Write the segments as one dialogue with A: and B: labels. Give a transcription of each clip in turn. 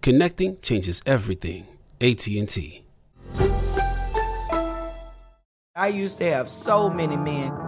A: Connecting changes everything. AT&T.
B: I used to have so many men.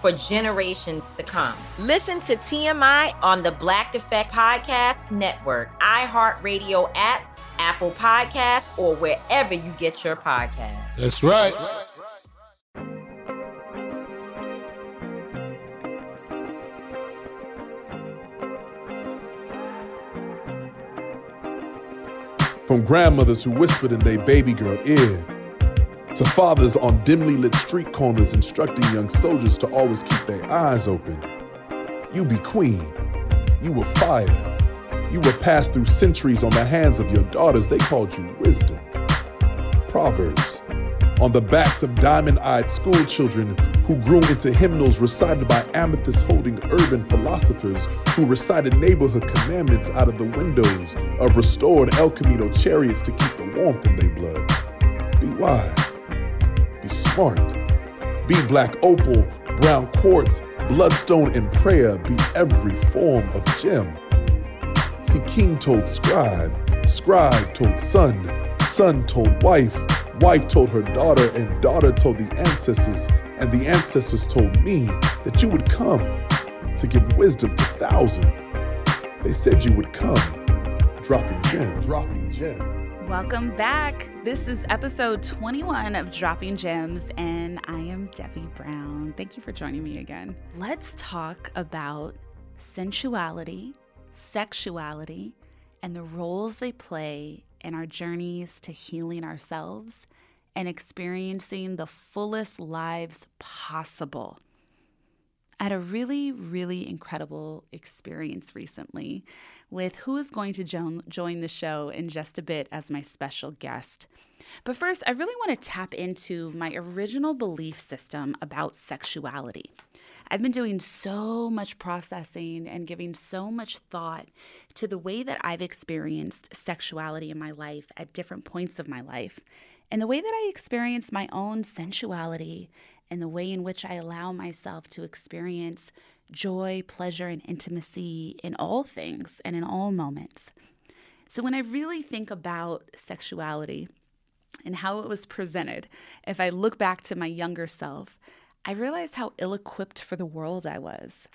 C: for generations to come. Listen to TMI on the Black Effect Podcast Network, iHeartRadio app, Apple Podcasts, or wherever you get your podcasts.
D: That's right.
E: From grandmothers who whispered in their baby girl ear, to fathers on dimly lit street corners instructing young soldiers to always keep their eyes open. You be queen. You were fire. You were passed through centuries on the hands of your daughters. They called you wisdom. Proverbs. On the backs of diamond eyed school children who grew into hymnals recited by amethyst holding urban philosophers who recited neighborhood commandments out of the windows of restored El Camino chariots to keep the warmth in their blood. Be wise. Smart. Be black opal, brown quartz, bloodstone, and prayer. Be every form of gem. See, king told scribe, scribe told son, son told wife, wife told her daughter, and daughter told the ancestors, and the ancestors told me that you would come to give wisdom to thousands. They said you would come, dropping gem, dropping gem.
F: Welcome back. This is episode 21 of Dropping Gems, and I am Debbie Brown. Thank you for joining me again. Let's talk about sensuality, sexuality, and the roles they play in our journeys to healing ourselves and experiencing the fullest lives possible. Had a really, really incredible experience recently with who is going to jo- join the show in just a bit as my special guest. But first, I really want to tap into my original belief system about sexuality. I've been doing so much processing and giving so much thought to the way that I've experienced sexuality in my life at different points of my life, and the way that I experience my own sensuality and the way in which I allow myself to experience joy, pleasure, and intimacy in all things and in all moments. So, when I really think about sexuality and how it was presented, if I look back to my younger self, I realized how ill equipped for the world I was.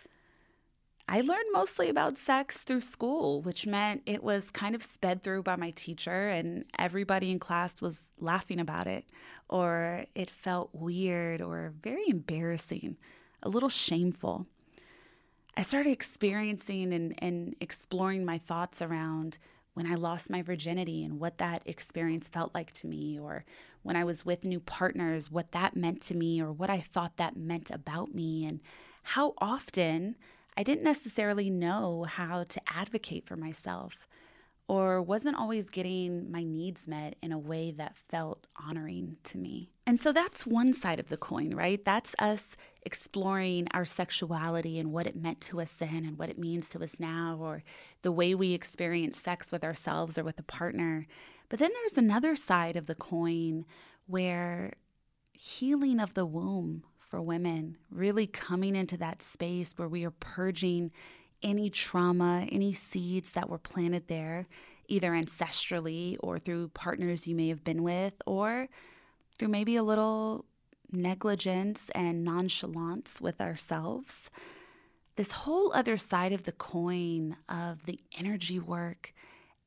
F: I learned mostly about sex through school, which meant it was kind of sped through by my teacher, and everybody in class was laughing about it, or it felt weird or very embarrassing, a little shameful. I started experiencing and, and exploring my thoughts around when I lost my virginity and what that experience felt like to me, or when I was with new partners, what that meant to me, or what I thought that meant about me, and how often I didn't necessarily know how to advocate for myself or wasn't always getting my needs met in a way that felt honoring to me. And so that's one side of the coin, right? That's us exploring our sexuality and what it meant to us then and what it means to us now, or the way we experience sex with ourselves or with a partner. But then there's another side of the coin where healing of the womb for women, really coming into that space where we are purging any trauma, any seeds that were planted there, either ancestrally or through partners you may have been with, or through maybe a little negligence and nonchalance with ourselves. This whole other side of the coin of the energy work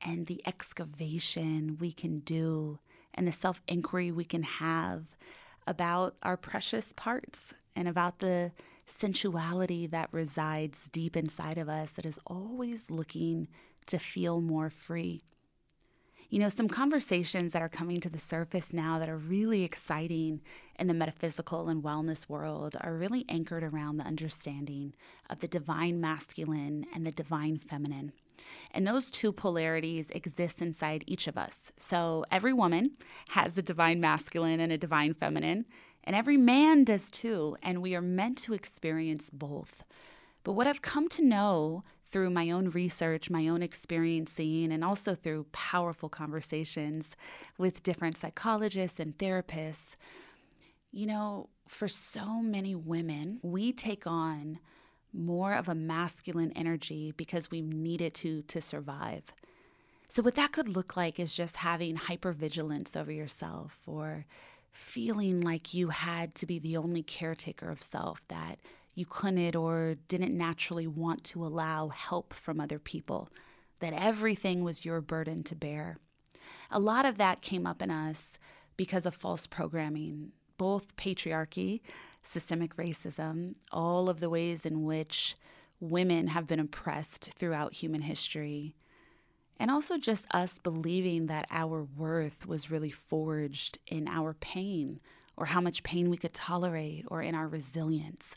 F: and the excavation we can do and the self inquiry we can have about our precious parts and about the sensuality that resides deep inside of us that is always looking to feel more free. You know, some conversations that are coming to the surface now that are really exciting in the metaphysical and wellness world are really anchored around the understanding of the divine masculine and the divine feminine. And those two polarities exist inside each of us. So every woman has a divine masculine and a divine feminine, and every man does too. And we are meant to experience both. But what I've come to know through my own research, my own experiencing, and also through powerful conversations with different psychologists and therapists, you know, for so many women, we take on more of a masculine energy because we need it to to survive. So what that could look like is just having hypervigilance over yourself or feeling like you had to be the only caretaker of self that you couldn't or didn't naturally want to allow help from other people, that everything was your burden to bear. A lot of that came up in us because of false programming, both patriarchy, systemic racism, all of the ways in which women have been oppressed throughout human history. And also just us believing that our worth was really forged in our pain or how much pain we could tolerate or in our resilience.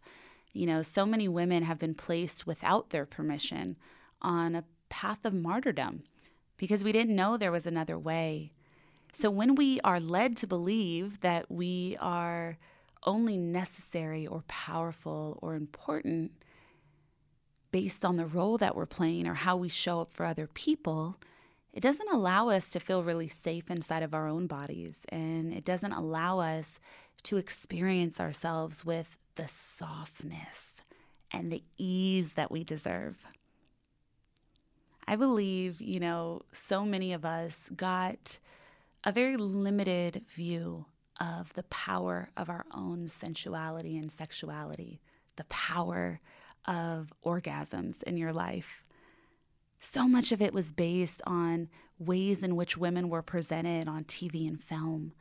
F: You know, so many women have been placed without their permission on a path of martyrdom because we didn't know there was another way. So when we are led to believe that we are only necessary or powerful or important based on the role that we're playing or how we show up for other people, it doesn't allow us to feel really safe inside of our own bodies. And it doesn't allow us to experience ourselves with the softness and the ease that we deserve. I believe, you know, so many of us got a very limited view of the power of our own sensuality and sexuality, the power of orgasms in your life. So much of it was based on ways in which women were presented on TV and film,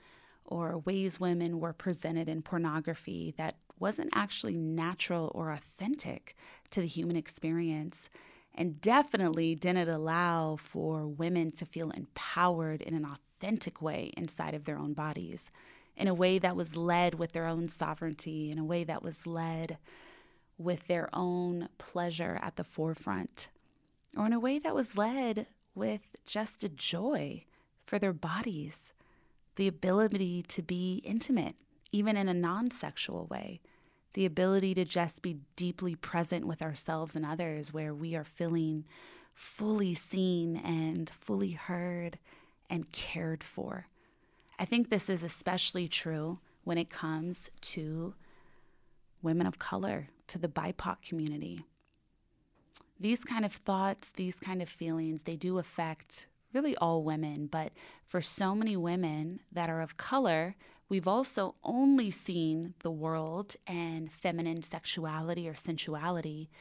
F: or ways women were presented in pornography that wasn't actually natural or authentic to the human experience and definitely didn't allow for women to feel empowered in an authentic way inside of their own bodies, in a way that was led with their own sovereignty, in a way that was led with their own pleasure at the forefront, or in a way that was led with just a joy for their bodies, the ability to be intimate, even in a non sexual way, the ability to just be deeply present with ourselves and others, where we are feeling fully seen and fully heard and cared for. I think this is especially true when it comes to women of color, to the BIPOC community. These kind of thoughts, these kind of feelings, they do affect really all women, but for so many women that are of color, we've also only seen the world and feminine sexuality or sensuality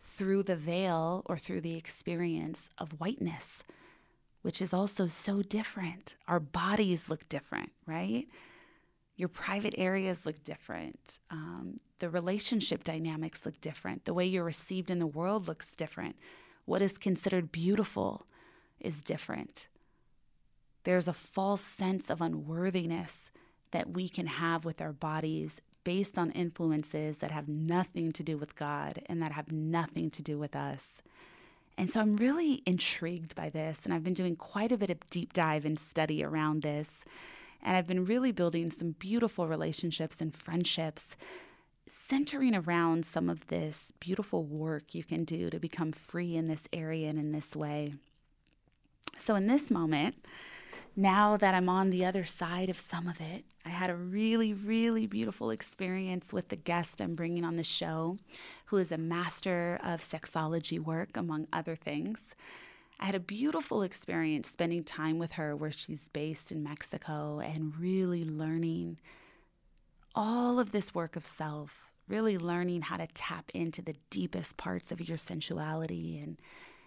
F: through the veil or through the experience of whiteness, which is also so different. Our bodies look different, right? Your private areas look different. Um, the relationship dynamics look different. The way you're received in the world looks different. What is considered beautiful is different. There's a false sense of unworthiness that we can have with our bodies based on influences that have nothing to do with God and that have nothing to do with us. And so I'm really intrigued by this, and I've been doing quite a bit of deep dive and study around this. And I've been really building some beautiful relationships and friendships centering around some of this beautiful work you can do to become free in this area and in this way. So, in this moment, now that I'm on the other side of some of it, I had a really, really beautiful experience with the guest I'm bringing on the show, who is a master of sexology work, among other things. I had a beautiful experience spending time with her where she's based in Mexico and really learning all of this work of self, really learning how to tap into the deepest parts of your sensuality and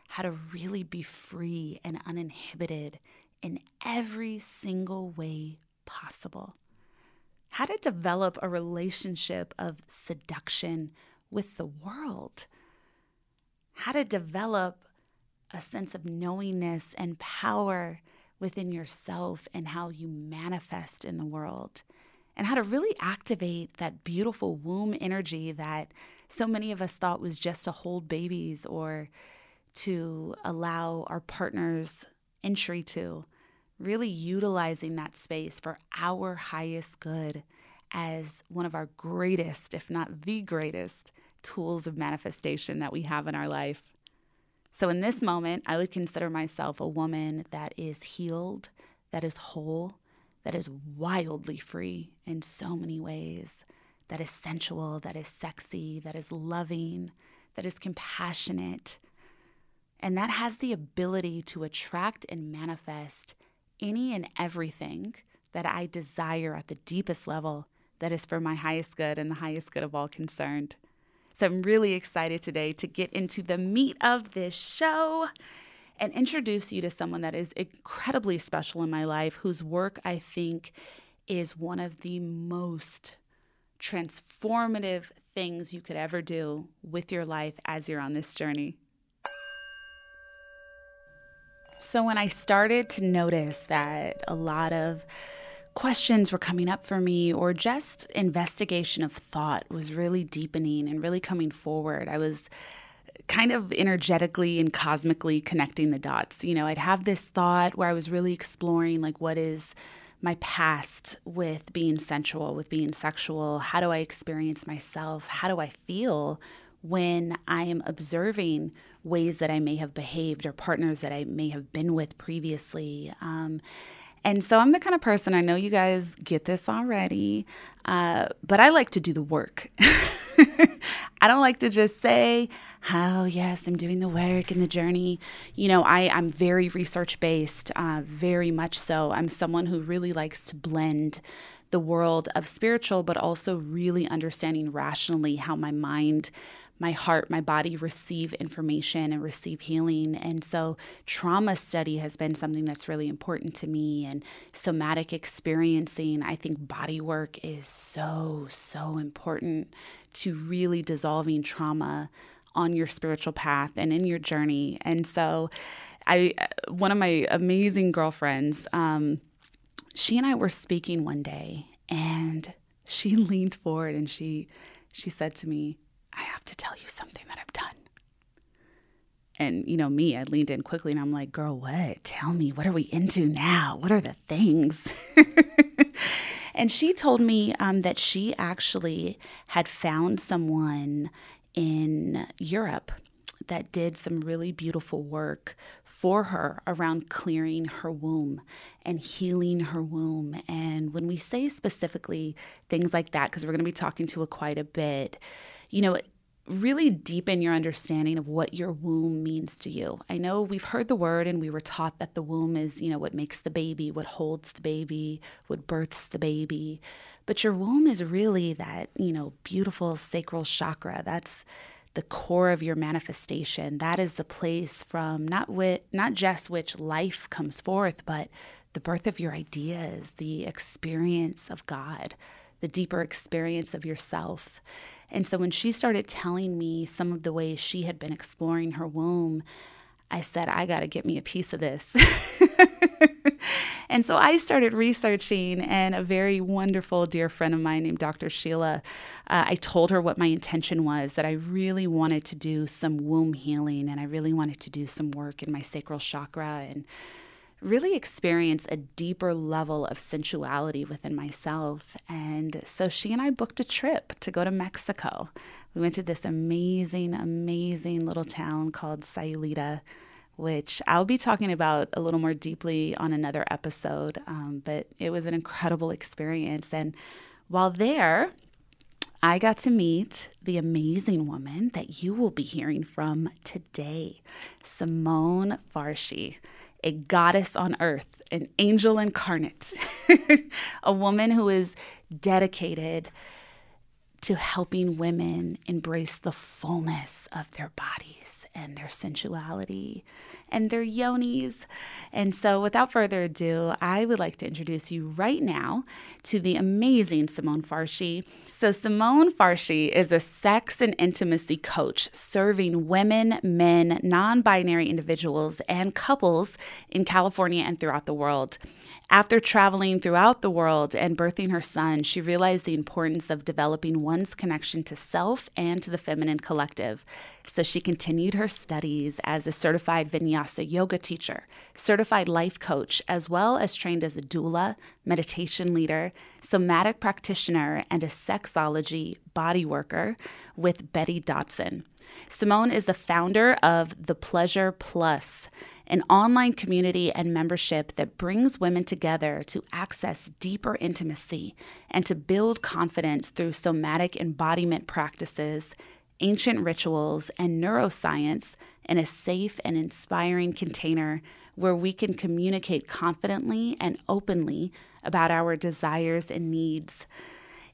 F: how to really be free and uninhibited in every single way possible. How to develop a relationship of seduction with the world. How to develop a sense of knowingness and power within yourself and how you manifest in the world. And how to really activate that beautiful womb energy that so many of us thought was just to hold babies or to allow our partners entry to really utilizing that space for our highest good as one of our greatest, if not the greatest, tools of manifestation that we have in our life. So, in this moment, I would consider myself a woman that is healed, that is whole, that is wildly free in so many ways, that is sensual, that is sexy, that is loving, that is compassionate. And that has the ability to attract and manifest any and everything that I desire at the deepest level that is for my highest good and the highest good of all concerned. So I'm really excited today to get into the meat of this show and introduce you to someone that is incredibly special in my life, whose work I think is one of the most transformative things you could ever do with your life as you're on this journey. So, when I started to notice that a lot of questions were coming up for me, or just investigation of thought was really deepening and really coming forward, I was kind of energetically and cosmically connecting the dots. You know, I'd have this thought where I was really exploring, like, what is my past with being sensual, with being sexual? How do I experience myself? How do I feel when I am observing ways that I may have behaved or partners that I may have been with previously. Um, and so I'm the kind of person, I know you guys get this already, uh, but I like to do the work. I don't like to just say, oh, yes, I'm doing the work and the journey. You know, I, I'm very research based, uh, very much so. I'm someone who really likes to blend the world of spiritual, but also really understanding rationally how my mind my heart, my body receive information and receive healing. And so, trauma study has been something that's really important to me. And somatic experiencing, I think body work is so, so important to really dissolving trauma on your spiritual path and in your journey. And so, I, one of my amazing girlfriends, um, she and I were speaking one day, and she leaned forward and she she said to me, I have to tell you something that I've done. And, you know, me, I leaned in quickly and I'm like, girl, what? Tell me, what are we into now? What are the things? and she told me um, that she actually had found someone in Europe that did some really beautiful work for her around clearing her womb and healing her womb. And when we say specifically things like that, because we're going to be talking to her quite a bit, you know, really deepen your understanding of what your womb means to you. I know we've heard the word and we were taught that the womb is, you know, what makes the baby, what holds the baby, what births the baby. But your womb is really that, you know, beautiful sacral chakra. That's the core of your manifestation. That is the place from not wit, not just which life comes forth, but the birth of your ideas, the experience of God, the deeper experience of yourself. And so when she started telling me some of the ways she had been exploring her womb, I said, I got to get me a piece of this. and so I started researching, and a very wonderful dear friend of mine named Dr. Sheila, uh, I told her what my intention was that I really wanted to do some womb healing and I really wanted to do some work in my sacral chakra. And really experience a deeper level of sensuality within myself. And so she and I booked a trip to go to Mexico. We went to this amazing, amazing little town called Sayulita, which I'll be talking about a little more deeply on another episode. Um, but it was an incredible experience. And while there, I got to meet the amazing woman that you will be hearing from today, Simone Farshi, a goddess on earth, an angel incarnate, a woman who is dedicated to helping women embrace the fullness of their bodies and their sensuality and their yonis. And so, without further ado, I would like to introduce you right now to the amazing Simone Farshi. So, Simone Farshi is a sex and intimacy coach serving women, men, non binary individuals, and couples in California and throughout the world. After traveling throughout the world and birthing her son, she realized the importance of developing one's connection to self and to the feminine collective. So she continued her studies as a certified vinyasa yoga teacher, certified life coach, as well as trained as a doula, meditation leader, somatic practitioner, and a sexology body worker with Betty Dodson. Simone is the founder of The Pleasure Plus, an online community and membership that brings women together to access deeper intimacy and to build confidence through somatic embodiment practices, ancient rituals, and neuroscience in a safe and inspiring container where we can communicate confidently and openly about our desires and needs.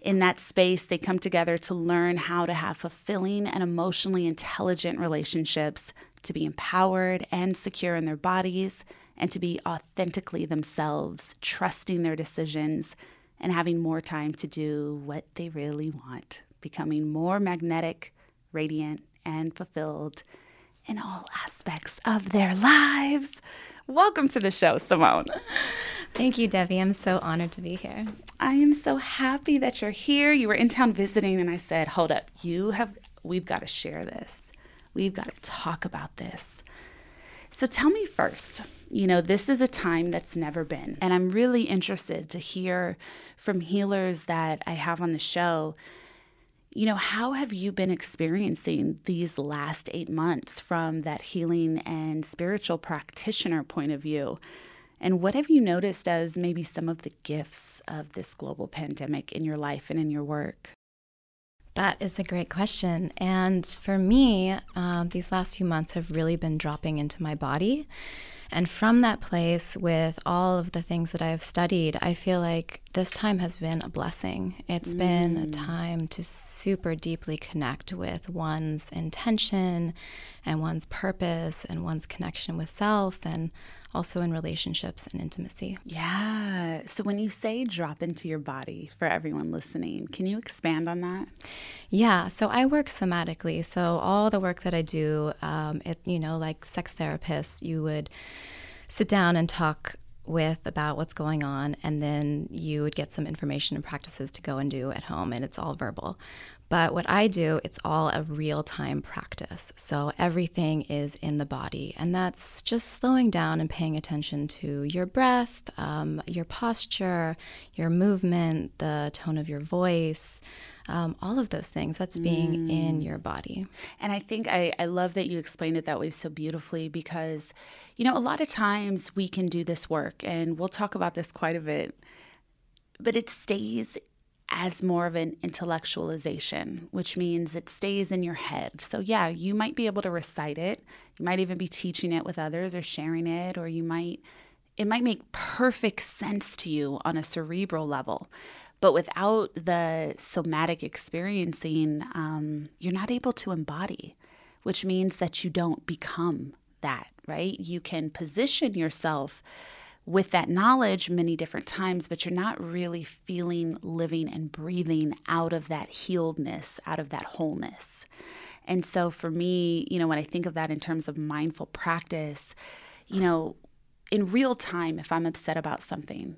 F: In that space, they come together to learn how to have fulfilling and emotionally intelligent relationships to be empowered and secure in their bodies, and to be authentically themselves, trusting their decisions, and having more time to do what they really want, becoming more magnetic, radiant, and fulfilled in all aspects of their lives. Welcome to the show, Simone.
G: Thank you, Debbie. I'm so honored to be here.
F: I am so happy that you're here. You were in town visiting, and I said, Hold up, you have, we've got to share this. We've got to talk about this. So tell me first, you know, this is a time that's never been. And I'm really interested to hear from healers that I have on the show. You know, how have you been experiencing these last eight months from that healing and spiritual practitioner point of view? And what have you noticed as maybe some of the gifts of this global pandemic in your life and in your work?
G: That is a great question. And for me, uh, these last few months have really been dropping into my body. And from that place, with all of the things that I've studied, I feel like this time has been a blessing. It's mm. been a mm. time to super deeply connect with one's intention and one's purpose and one's connection with self and also in relationships and intimacy.
F: Yeah. So when you say drop into your body for everyone listening, can you expand on that?
G: Yeah. So I work somatically. So all the work that I do, um, it you know, like sex therapists, you would sit down and talk with about what's going on and then you would get some information and practices to go and do at home and it's all verbal but what I do, it's all a real time practice. So everything is in the body. And that's just slowing down and paying attention to your breath, um, your posture, your movement, the tone of your voice. Um, all of those things that's being mm. in your body
F: and i think I, I love that you explained it that way so beautifully because you know a lot of times we can do this work and we'll talk about this quite a bit but it stays as more of an intellectualization, which means it stays in your head. So, yeah, you might be able to recite it. You might even be teaching it with others or sharing it, or you might, it might make perfect sense to you on a cerebral level. But without the somatic experiencing, um, you're not able to embody, which means that you don't become that, right? You can position yourself with that knowledge many different times, but you're not really feeling, living, and breathing out of that healedness, out of that wholeness. And so for me, you know, when I think of that in terms of mindful practice, you know, in real time, if I'm upset about something,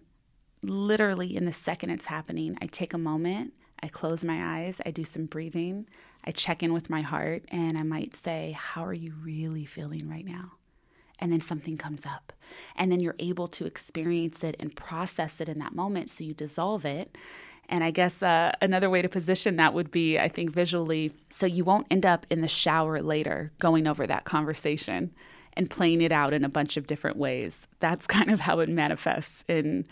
F: literally in the second it's happening, I take a moment, I close my eyes, I do some breathing, I check in with my heart, and I might say, How are you really feeling right now? And then something comes up. And then you're able to experience it and process it in that moment. So you dissolve it. And I guess uh, another way to position that would be, I think, visually, so you won't end up in the shower later going over that conversation. and playing it out in a bunch of different ways. That's kind of how it manifests in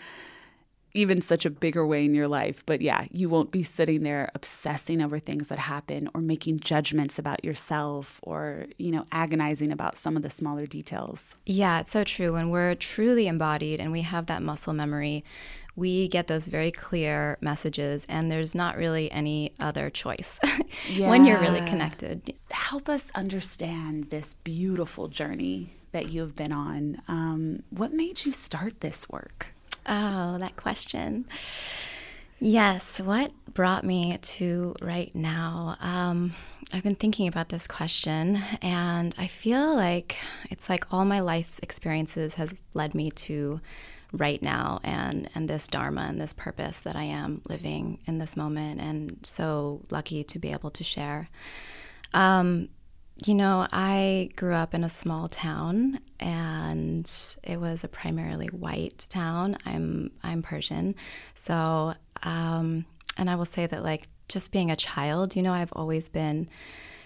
F: even such a bigger way in your life. But yeah, you won't be sitting there obsessing over things that happen or making judgments about yourself or, you know, agonizing about some of the smaller details.
G: Yeah, it's so true. When we're truly embodied and we have that muscle memory, we get those very clear messages, and there's not really any other choice yeah. when you're really connected.
F: Help us understand this beautiful journey that you've been on. Um, what made you start this work?
G: Oh, that question. Yes, what brought me to right now? Um, I've been thinking about this question, and I feel like it's like all my life's experiences has led me to right now and and this dharma and this purpose that I am living in this moment, and so lucky to be able to share. Um, you know, I grew up in a small town and it was a primarily white town. I'm I'm Persian. So, um, and I will say that like just being a child, you know, I've always been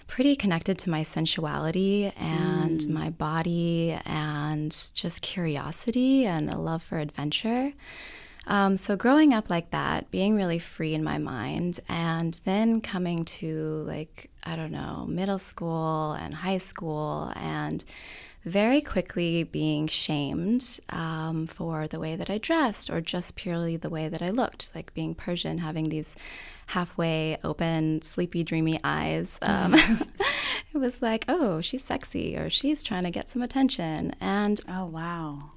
G: pretty connected to my sensuality and mm. my body and just curiosity and a love for adventure. Um, so growing up like that, being really free in my mind, and then coming to like I don't know middle school and high school, and very quickly being shamed um, for the way that I dressed or just purely the way that I looked, like being Persian, having these halfway open, sleepy, dreamy eyes. Um, it was like, oh, she's sexy or she's trying to get some attention. And
F: oh, wow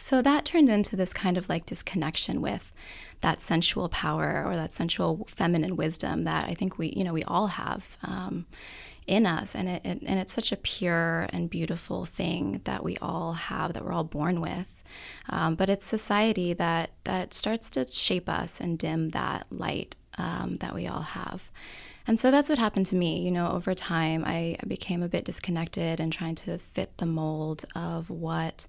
G: so that turned into this kind of like disconnection with that sensual power or that sensual feminine wisdom that I think we, you know, we all have um, in us, and it, it, and it's such a pure and beautiful thing that we all have, that we're all born with. Um, but it's society that that starts to shape us and dim that light um, that we all have. And so that's what happened to me. You know, over time, I, I became a bit disconnected and trying to fit the mold of what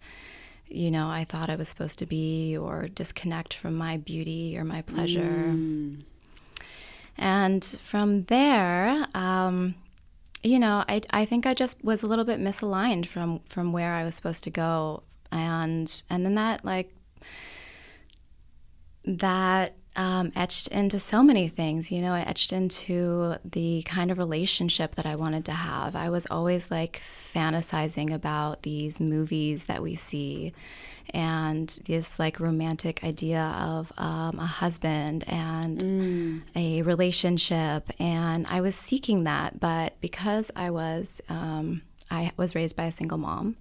G: you know, I thought I was supposed to be or disconnect from my beauty or my pleasure. Mm. And from there, um, you know, I, I think I just was a little bit misaligned from, from where I was supposed to go. And, and then that like, that um, etched into so many things. You know, I etched into the kind of relationship that I wanted to have. I was always like fantasizing about these movies that we see and this like romantic idea of um, a husband and mm. a relationship. And I was seeking that, but because I was, um, I was raised by a single mom,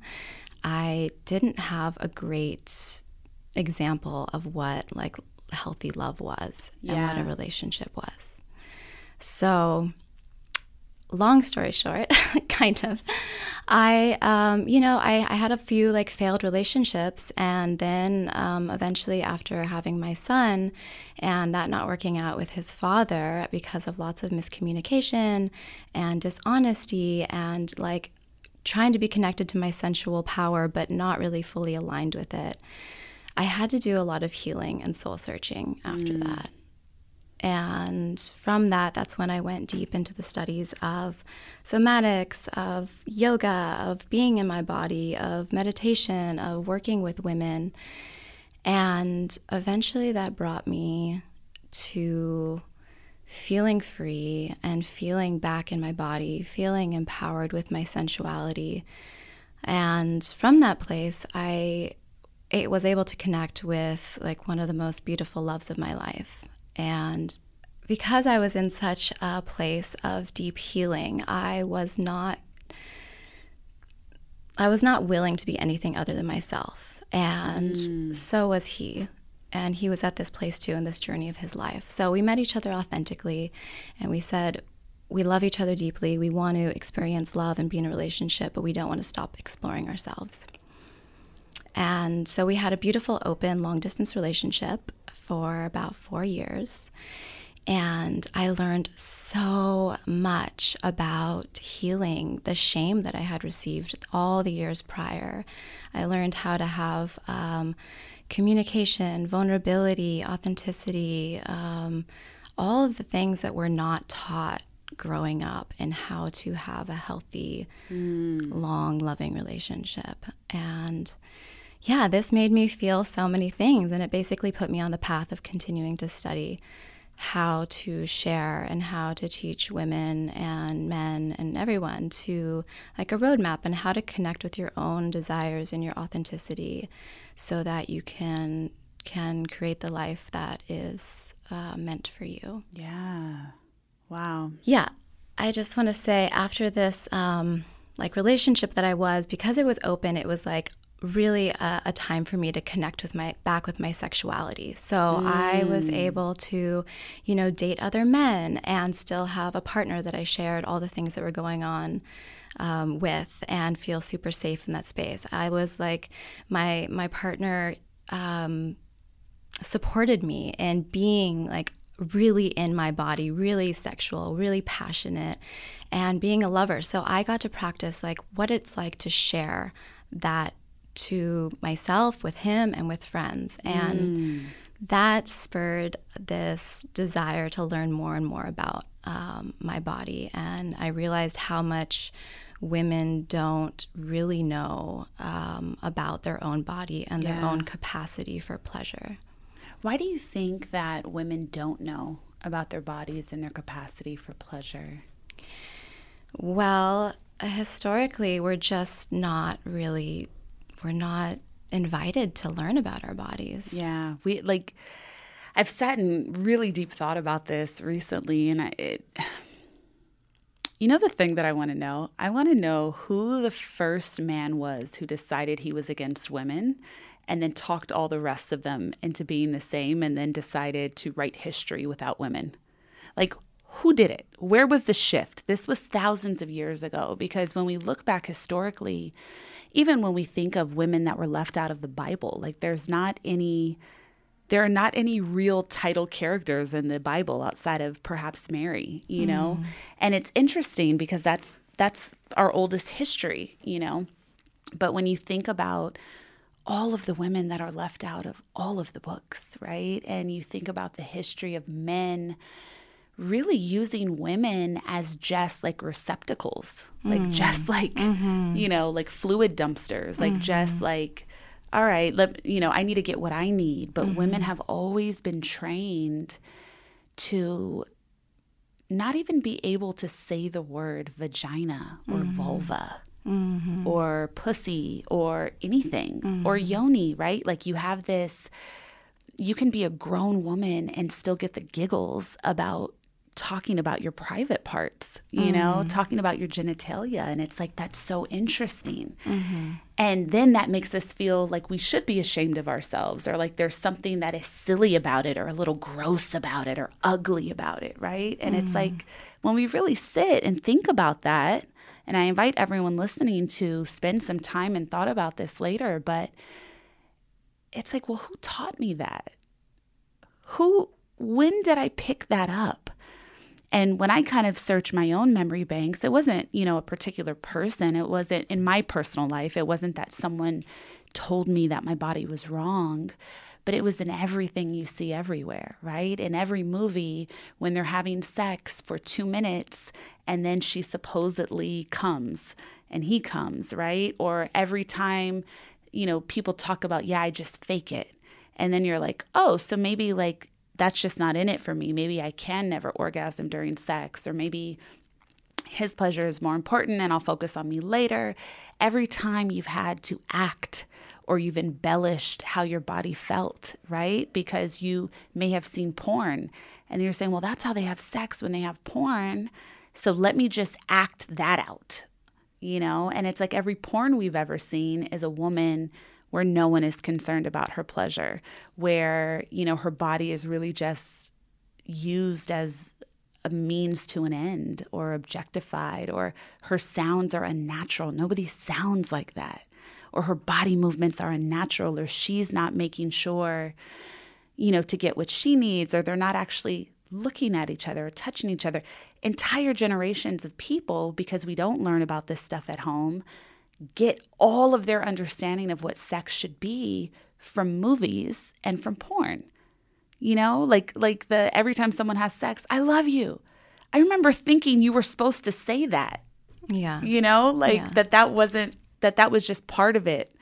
G: I didn't have a great example of what like healthy love was yeah. and what a relationship was. So, long story short, kind of, I, um, you know, I, I, had a few like failed relationships. And then um, eventually, after having my son and that not working out with his father because of lots of miscommunication and dishonesty and like trying to be connected to my sensual power, but not really fully aligned with it I had to do a lot of healing and soul searching after mm. that. And from that, that's when I went deep into the studies of somatics, of yoga, of being in my body, of meditation, of working with women. And eventually that brought me to feeling free and feeling back in my body, feeling empowered with my sensuality. And from that place, I it was able to connect with like one of the most beautiful loves of my life. And because I was in such a place of deep healing, I was not I was not willing to be anything other than myself. And mm. so was he. And he was at this place too in this journey of his life. So we met each other authentically and we said, we love each other deeply. We want to experience love and be in a relationship, but we don't want to stop exploring ourselves. And so we had a beautiful, open, long distance relationship for about four years. And I learned so much about healing the shame that I had received all the years prior. I learned how to have um, communication, vulnerability, authenticity, um, all of the things that were not taught growing up and how to have a healthy, mm. long, loving relationship. And yeah, this made me feel so many things. And it basically put me on the path of continuing to study how to share and how to teach women and men and everyone to like a roadmap and how to connect with your own desires and your authenticity so that you can can create the life that is uh, meant for you.
F: Yeah. Wow.
G: Yeah. I just want to say after this um, like relationship that I was, because it was open, it was like really a, a, time for me to connect with my back with my sexuality. So mm. I was mm. able to, you know, date other men and still have a partner that I shared all the things that were going on um, with and feel super safe in that space. I was like my my partner um, supported me in being like really in my body, really sexual, really passionate, and being a lover. So I got to practice like what it's like to share that to myself, with him, and with friends. And mm. that spurred this desire to learn more and more about um, my body. And I realized how much women don't really know um, about their own body and yeah. their own capacity for pleasure.
F: Why do you think that women don't know about their bodies and their capacity for pleasure?
G: Well, historically, we're just not really, we're not invited to learn about our bodies.
F: Yeah. We like, I've sat in really deep thought about this recently, and I, it, you know, the thing that I want to know? I want to know who the first man was who decided he was against women and then talked all the rest of them into being the same and then decided to write history without women. Like, who did it? Where was the shift? This was thousands of years ago because when we look back historically, even when we think of women that were left out of the Bible, like there's not any there are not any real title characters in the Bible outside of perhaps Mary, you know? Mm. And it's interesting because that's that's our oldest history, you know. But when you think about all of the women that are left out of all of the books, right? And you think about the history of men really using women as just like receptacles, mm. like just like, mm-hmm. you know, like fluid dumpsters, like mm-hmm. just like, all right, let, you know, I need to get what I need. But mm-hmm. women have always been trained to not even be able to say the word vagina or mm-hmm. vulva mm-hmm. or pussy or anything mm-hmm. or yoni, right? Like you have this, you can be a grown woman and still get the giggles about talking about your private parts, you mm-hmm. know, talking about your genitalia. And it's like, that's so interesting. Mm-hmm. And then that makes us feel like we should be ashamed of ourselves or like there's something that is silly about it or a little gross about it or ugly about it, right? And mm-hmm. it's like when we really sit and think about that, and I invite everyone listening to spend some time and thought about this later, but it's like, well, who taught me that? Who, when did I pick that up? And when I kind of searched my own memory banks, it wasn't, you know, a particular person. It wasn't in my personal life. It wasn't that someone told me that my body was wrong but it was in everything you see everywhere, right? In every movie, when they're having sex for two minutes and then she supposedly comes and he comes, right? Or every time, you know, people talk about, yeah, I just fake it. And then you're like, oh, so maybe like that's just not in it for me. Maybe I can never orgasm during sex, or maybe his pleasure is more important and I'll focus on me later. Every time you've had to act or you've embellished how your body felt, right? Because you may have seen porn and you're saying, well, that's how they have sex when they have porn. So let me just act that out, you know? And it's like every porn we've ever seen is a woman where no one is concerned about her pleasure, where, you know, her body is really just used as a means to an end or objectified or her sounds are unnatural. Nobody sounds like that or her body movements are unnatural or she's not making sure you know to get what she needs or they're not actually looking at each other or touching each other entire generations of people because we don't learn about this stuff at home get all of their understanding of what sex should be from movies and from porn you know like like the every time someone has sex i love you I remember thinking you were supposed to say that.
G: Yeah.
F: You know, like
G: Yeah.
F: that that wasn't that that was just part of it.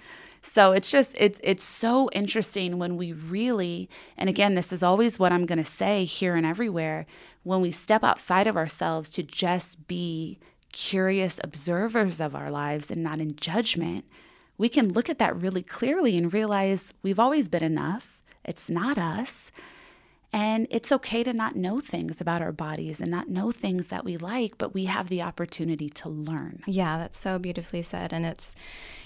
F: So it's just it's it's so interesting when we really and again this is always what I'm going to say here and everywhere when we step outside of ourselves to just be curious observers of our lives and not in judgment. We can look at that really clearly and realize we've always been enough. It's not us. And it's okay to not know things about our bodies and not know things that we like, but we have the opportunity to learn.
G: Yeah, that's so beautifully said, and it's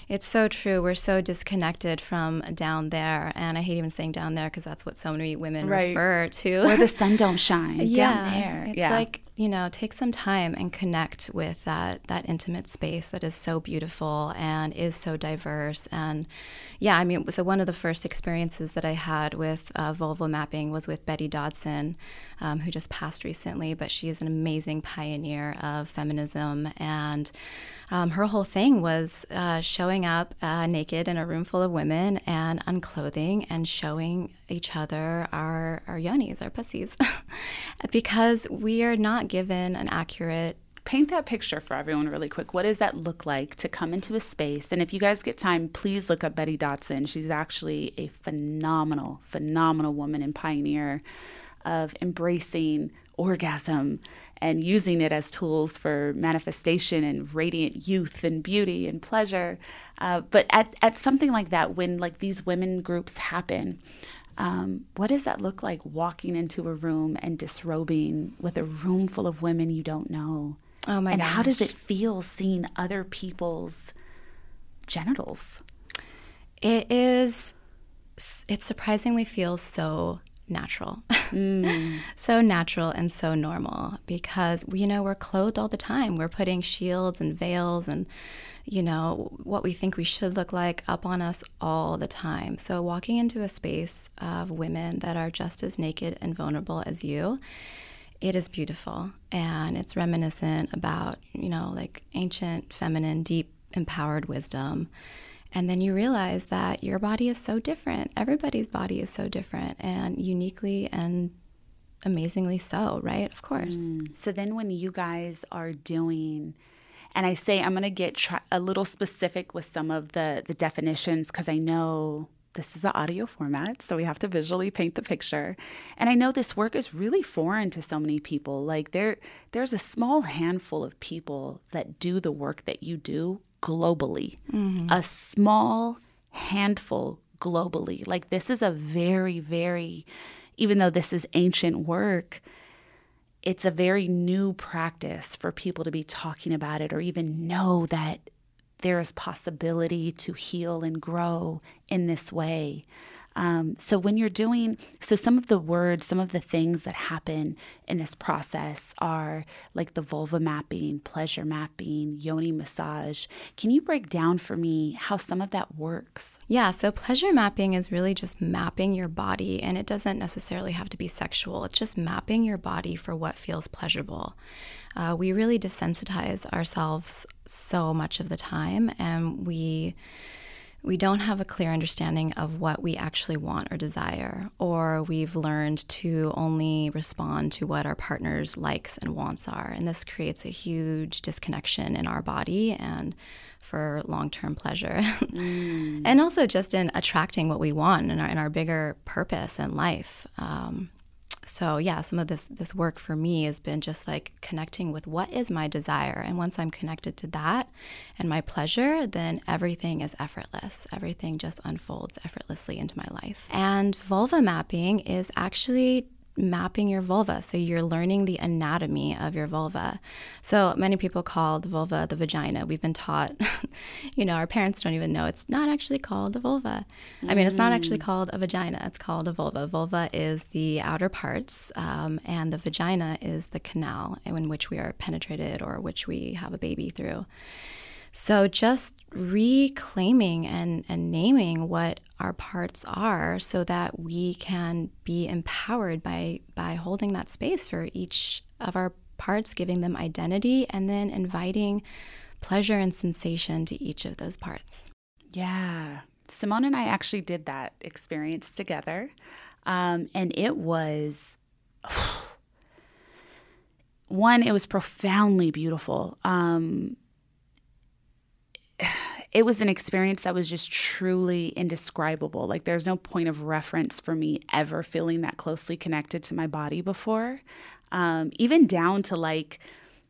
G: it's so true. We're so disconnected from down there, and I hate even saying down there because that's what so many women
F: Right.
G: refer to.
F: Where the sun don't shine, yeah, down there.
G: It's
F: Yeah.
G: like you know, take some time and connect with that that intimate space that is so beautiful and is so diverse. And yeah, I mean, so one of the first experiences that I had with uh, mapping was with Betty Dodson, um, who just passed recently, but she is an amazing pioneer of feminism and. Um, her whole thing was uh, showing up uh, naked in a room full of women and unclothing and showing each other our, our yonis, our pussies, because we are not given an accurate.
F: Paint that picture for everyone really quick. What does that look like to come into a space? And if you guys get time, please look up Betty Dodson. She's actually a phenomenal, phenomenal woman and pioneer of embracing orgasm and using it as tools for manifestation and radiant youth and beauty and pleasure. Uh, but at, at something like that, when like these women groups happen, um, what does that look like walking into a room and disrobing with a room full of women you don't know?
G: Oh my god.
F: And how does it feel seeing other people's genitals?
G: It is, it surprisingly feels so natural. so natural and so normal because, you know, we're clothed all the time. We're putting shields and veils and, you know, what we think we should look like up on us all the time. So walking into a space of women that are just as naked and vulnerable as you, it is beautiful and it's reminiscent about, you know, like ancient, feminine, deep, empowered wisdom. And then you realize that your body is so different. Everybody's body is so different and uniquely and amazingly so, right? Of course. Mm.
F: So then when you guys are doing and I say I'm going to get try- a little specific with some of the the definitions cuz I know this is an audio format, so we have to visually paint the picture. And I know this work is really foreign to so many people. Like there there's a small handful of people that do the work that you do globally. Mm-hmm. A small handful globally. Like this is a very very even though this is ancient work, it's a very new practice for people to be talking about it or even know that there is possibility to heal and grow in this way. Um, so when you're doing, so some of the words, some of the things that happen in this process are like the vulva mapping, pleasure mapping, yoni massage. Can you break down for me how some of that works?
G: Yeah, so pleasure mapping is really just mapping your body, and it doesn't necessarily have to be sexual. It's just mapping your body for what feels pleasurable. Uh, we really desensitize ourselves so much of the time, and we we don't have a clear understanding of what we actually want or desire, or we've learned to only respond to what our partner's likes and wants are. And this creates a huge disconnection in our body and for long term pleasure. and also just in attracting what we want in our, in our bigger purpose in life. Um, so yeah some of this this work for me has been just like connecting with what is my desire. And once i'm connected to that and my pleasure then everything is effortless. Everything just unfolds effortlessly into my life. And vulva mapping is actually mapping your vulva. So you're learning the anatomy of your vulva. So many people call the vulva the vagina. We've been taught you know our parents don't even know it's not actually called the vulva. I mean it's not actually called a vagina. It's called a vulva. Vulva is the outer parts um, and the vagina is the canal in which we are penetrated or which we have a baby through so just reclaiming and, and naming what our parts are so that we can be empowered by by holding that space for each of our parts, giving them identity and then inviting pleasure and sensation to each of those parts.
F: Yeah. Simone and I actually did that experience together. Um, and it was one, it was profoundly beautiful. Um, it was an experience that was just truly indescribable. Like there's no point of reference for me ever feeling that closely connected to my body before. Um, even down to like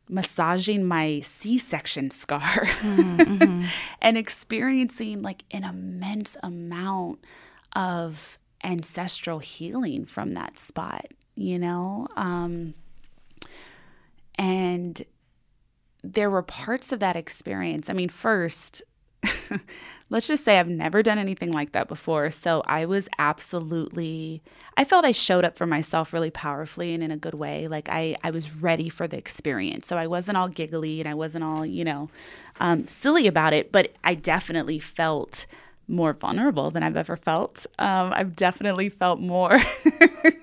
F: massaging my C-section scar mm-hmm. and experiencing like an immense amount of ancestral healing from that spot, you know? Um, and there were parts of that experience. I mean, first, let's just say I've never done anything like that before. So I was absolutely, I felt I showed up for myself really powerfully and in a good way. Like I, I was ready for the experience. So I wasn't all giggly and I wasn't all, you know, um, silly about it, but I definitely felt more vulnerable than I've ever felt. Um, I've definitely felt more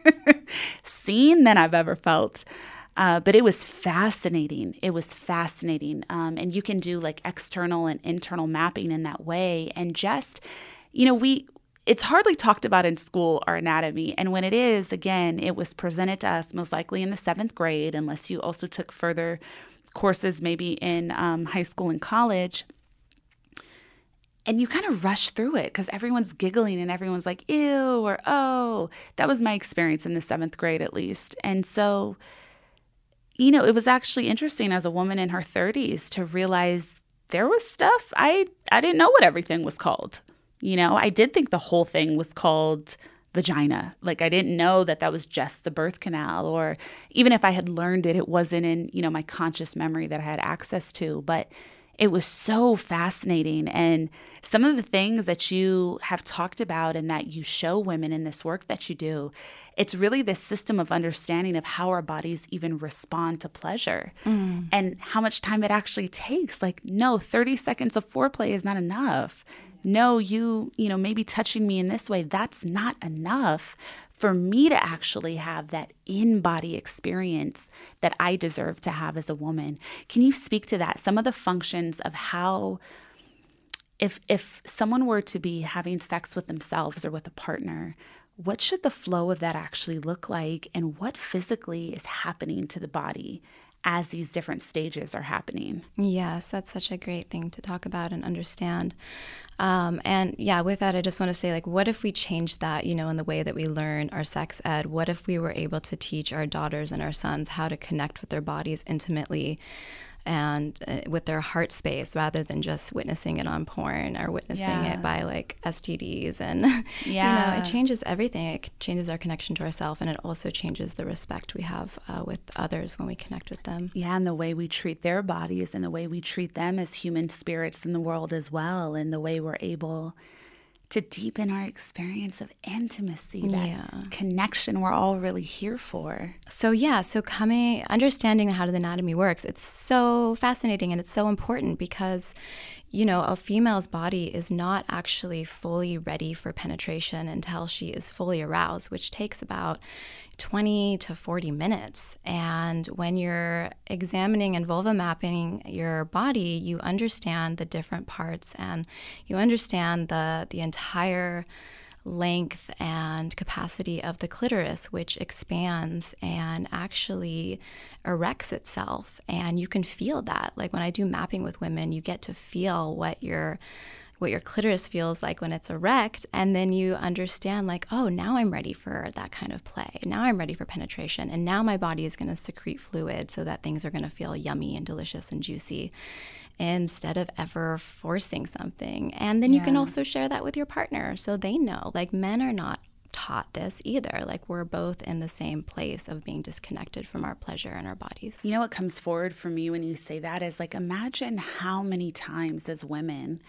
F: seen than I've ever felt. Uh, but it was fascinating. It was fascinating. Um, and you can do like external and internal mapping in that way. And just, you know, we, it's hardly talked about in school, our anatomy. And when it is, again, it was presented to us most likely in the seventh grade, unless you also took further courses maybe in um, high school and college. And you kind of rush through it because everyone's giggling and everyone's like, ew, or oh. That was my experience in the seventh grade, at least. And so, you know, it was actually interesting as a woman in her 30s to realize there was stuff I I didn't know what everything was called. You know, I did think the whole thing was called vagina. Like I didn't know that that was just the birth canal or even if I had learned it it wasn't in, you know, my conscious memory that I had access to, but it was so fascinating. And some of the things that you have talked about and that you show women in this work that you do, it's really this system of understanding of how our bodies even respond to pleasure mm. and how much time it actually takes. Like, no, 30 seconds of foreplay is not enough no you you know maybe touching me in this way that's not enough for me to actually have that in body experience that I deserve to have as a woman. Can you speak to that? Some of the functions of how if if someone were to be having sex with themselves or with a partner, what should the flow of that actually look like and what physically is happening to the body as these different stages are happening.
G: Yes, that's such a great thing to talk about and understand. Um, and yeah, with that, I just want to say, like, what if we changed that, you know, in the way that we learn our sex ed? What if we were able to teach our daughters and our sons how to connect with their bodies intimately? And uh, with their heart space rather than just witnessing it on porn or witnessing yeah. it by like STDs and yeah. you know it changes everything it changes our connection to ourselves and it also changes the respect we have uh, with others when we connect with them
F: yeah and the way we treat their bodies and the way we treat them as human spirits in the world as well and the way we're able to deepen our experience of intimacy, that yeah. connection we're all really here for.
G: So yeah, so coming understanding how the anatomy works, it's so fascinating and it's so important because you know, a female's body is not actually fully ready for penetration until she is fully aroused, which takes about 20 to 40 minutes. And when you're examining and vulva mapping your body, you understand the different parts and you understand the the entire length and capacity of the clitoris, which expands and actually erects itself. And you can feel that. Like when I do mapping with women, you get to feel what your what your clitoris feels like when it's erect and then you understand like oh now i'm ready for that kind of play now i'm ready for penetration and now my body is going to secrete fluid so that things are going to feel yummy and delicious and juicy instead of ever forcing something. And then yeah. you can also share that with your partner so they know. Like men are not taught this either. Like we're both in the same place of being disconnected from our pleasure and our bodies.
F: You know what comes forward for me when you say that is like imagine how many times as women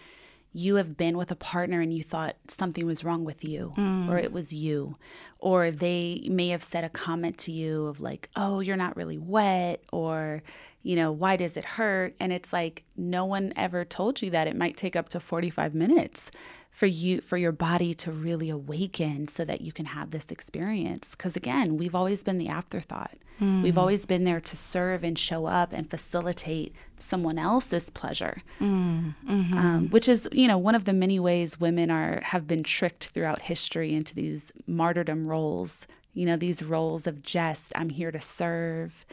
F: you have been with a partner and you thought something was wrong with you mm. or it was you. Or they may have said a comment to you of like oh you're not really wet or you know why does it hurt? And it's like no one ever told you that. It might take up to 45 minutes for you for your body to really awaken so that you can have this experience because again we've always been the afterthought mm. we've always been there to serve and show up and facilitate someone else's pleasure mm. mm-hmm. um, which is you know one of the many ways women are have been tricked throughout history into these martyrdom roles you know these roles of just i'm here to serve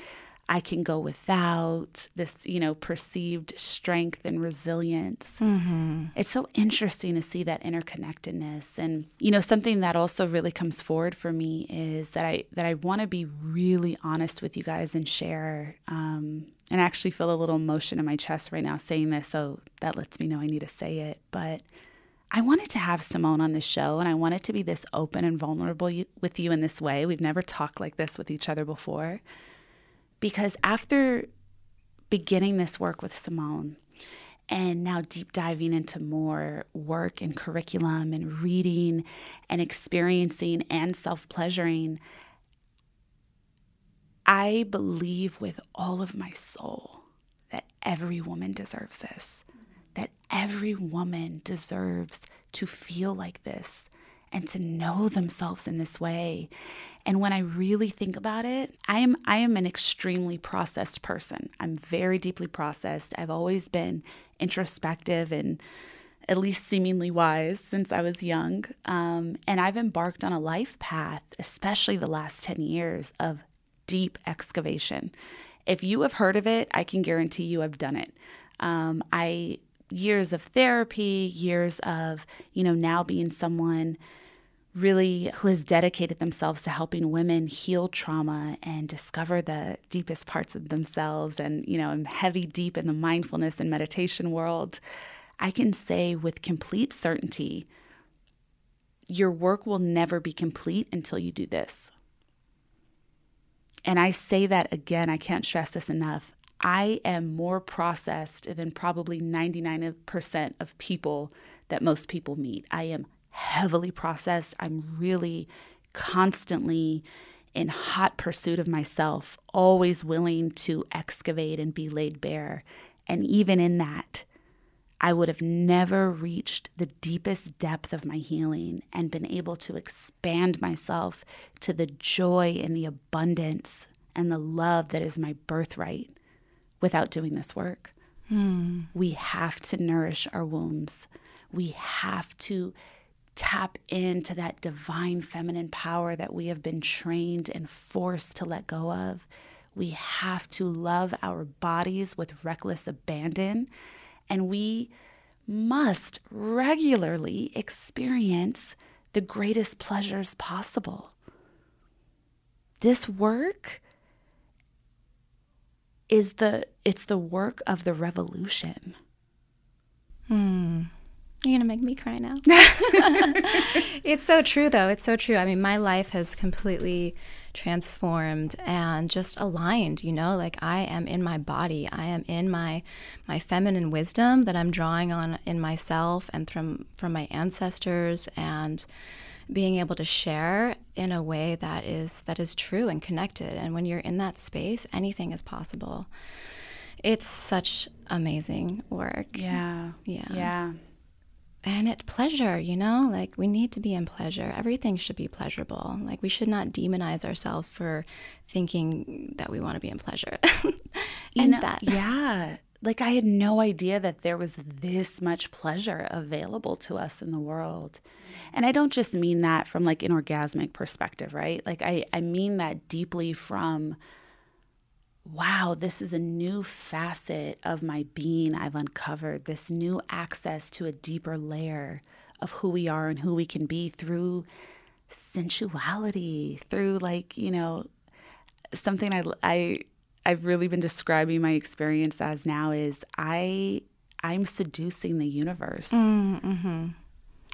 F: I can go without this, you know, perceived strength and resilience.
G: Mm-hmm.
F: It's so interesting to see that interconnectedness. And, you know, something that also really comes forward for me is that I that I want to be really honest with you guys and share. Um, and I actually feel a little emotion in my chest right now saying this, so that lets me know I need to say it. But I wanted to have Simone on the show and I wanted to be this open and vulnerable with you in this way. We've never talked like this with each other before. Because after beginning this work with Simone and now deep diving into more work and curriculum and reading and experiencing and self pleasuring, I believe with all of my soul that every woman deserves this, that every woman deserves to feel like this and to know themselves in this way. And when I really think about it, I am I am an extremely processed person. I'm very deeply processed. I've always been introspective and at least seemingly wise since I was young. Um, and I've embarked on a life path, especially the last 10 years, of deep excavation. If you have heard of it, I can guarantee you I've done it. Um, I years of therapy, years of, you know, now being someone really who has dedicated themselves to helping women heal trauma and discover the deepest parts of themselves and you know i'm heavy deep in the mindfulness and meditation world i can say with complete certainty your work will never be complete until you do this. And i say that again i can't stress this enough. I am more processed than probably 99% of people that most people meet. I am heavily processed. I'm really constantly in hot pursuit of myself, always willing to excavate and be laid bare. And even in that, I would have never reached the deepest depth of my healing and been able to expand myself to the joy and the abundance and the love that is my birthright without doing this work.
G: Hmm.
F: We have to nourish our wombs. We have to tap into that divine feminine power that we have been trained and forced to let go of. We have to love our bodies with reckless abandon, and we must regularly experience the greatest pleasures possible. This work is the it's the work of the revolution.
G: Hmm. You're going to make me cry now. it's so true, though. It's so true. I mean, my life has completely transformed and just aligned, you know, like I am in my body. I am in my my feminine wisdom that I'm drawing on in myself and from from my ancestors and being able to share in a way that is that is true and connected. And when you're in that space, anything is possible. It's such amazing work.
F: Yeah.
G: Yeah.
F: Yeah
G: and it's pleasure, you know, like we need to be in pleasure. Everything should be pleasurable. Like we should not demonize ourselves for thinking that we want to be in pleasure.
F: and that. Yeah. Like I had no idea that there was this much pleasure available to us in the world. And I don't just mean that from like an orgasmic perspective, right? Like I, I mean that deeply from wow, this is a new facet of my being I've uncovered, this new access to a deeper layer of who we are and who we can be through sensuality, through like, you know, something I I I've really been describing my experience as now is I I'm seducing the universe.
G: Mm-hmm.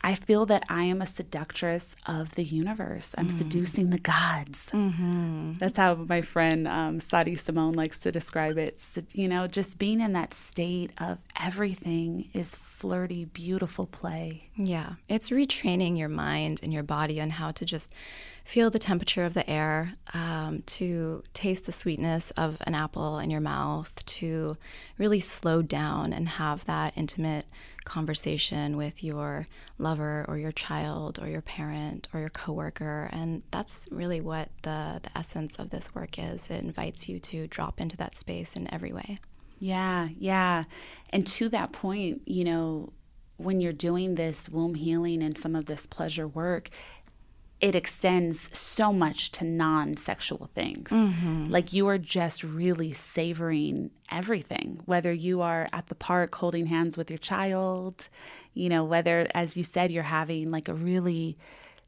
F: I feel that I am a seductress of the universe. I'm mm. seducing the gods.
G: Mm-hmm.
F: That's how my friend um, Sadi Simone likes to describe it. So, you know, just being in that state of everything is flirty, beautiful play.
G: Yeah, it's retraining your mind and your body on how to just feel the temperature of the air, um, to taste the sweetness of an apple in your mouth, to really slow down and have that intimate conversation with your lover or your child or your parent or your coworker. And that's really what the, the essence of this work is. It invites you to drop into that space in every way.
F: Yeah, yeah. And to that point, you know, when you're doing this womb healing and some of this pleasure work, it extends so much to non sexual things. Mm-hmm. Like you are just really savoring everything, whether you are at the park holding hands with your child, you know, whether, as you said, you're having like a really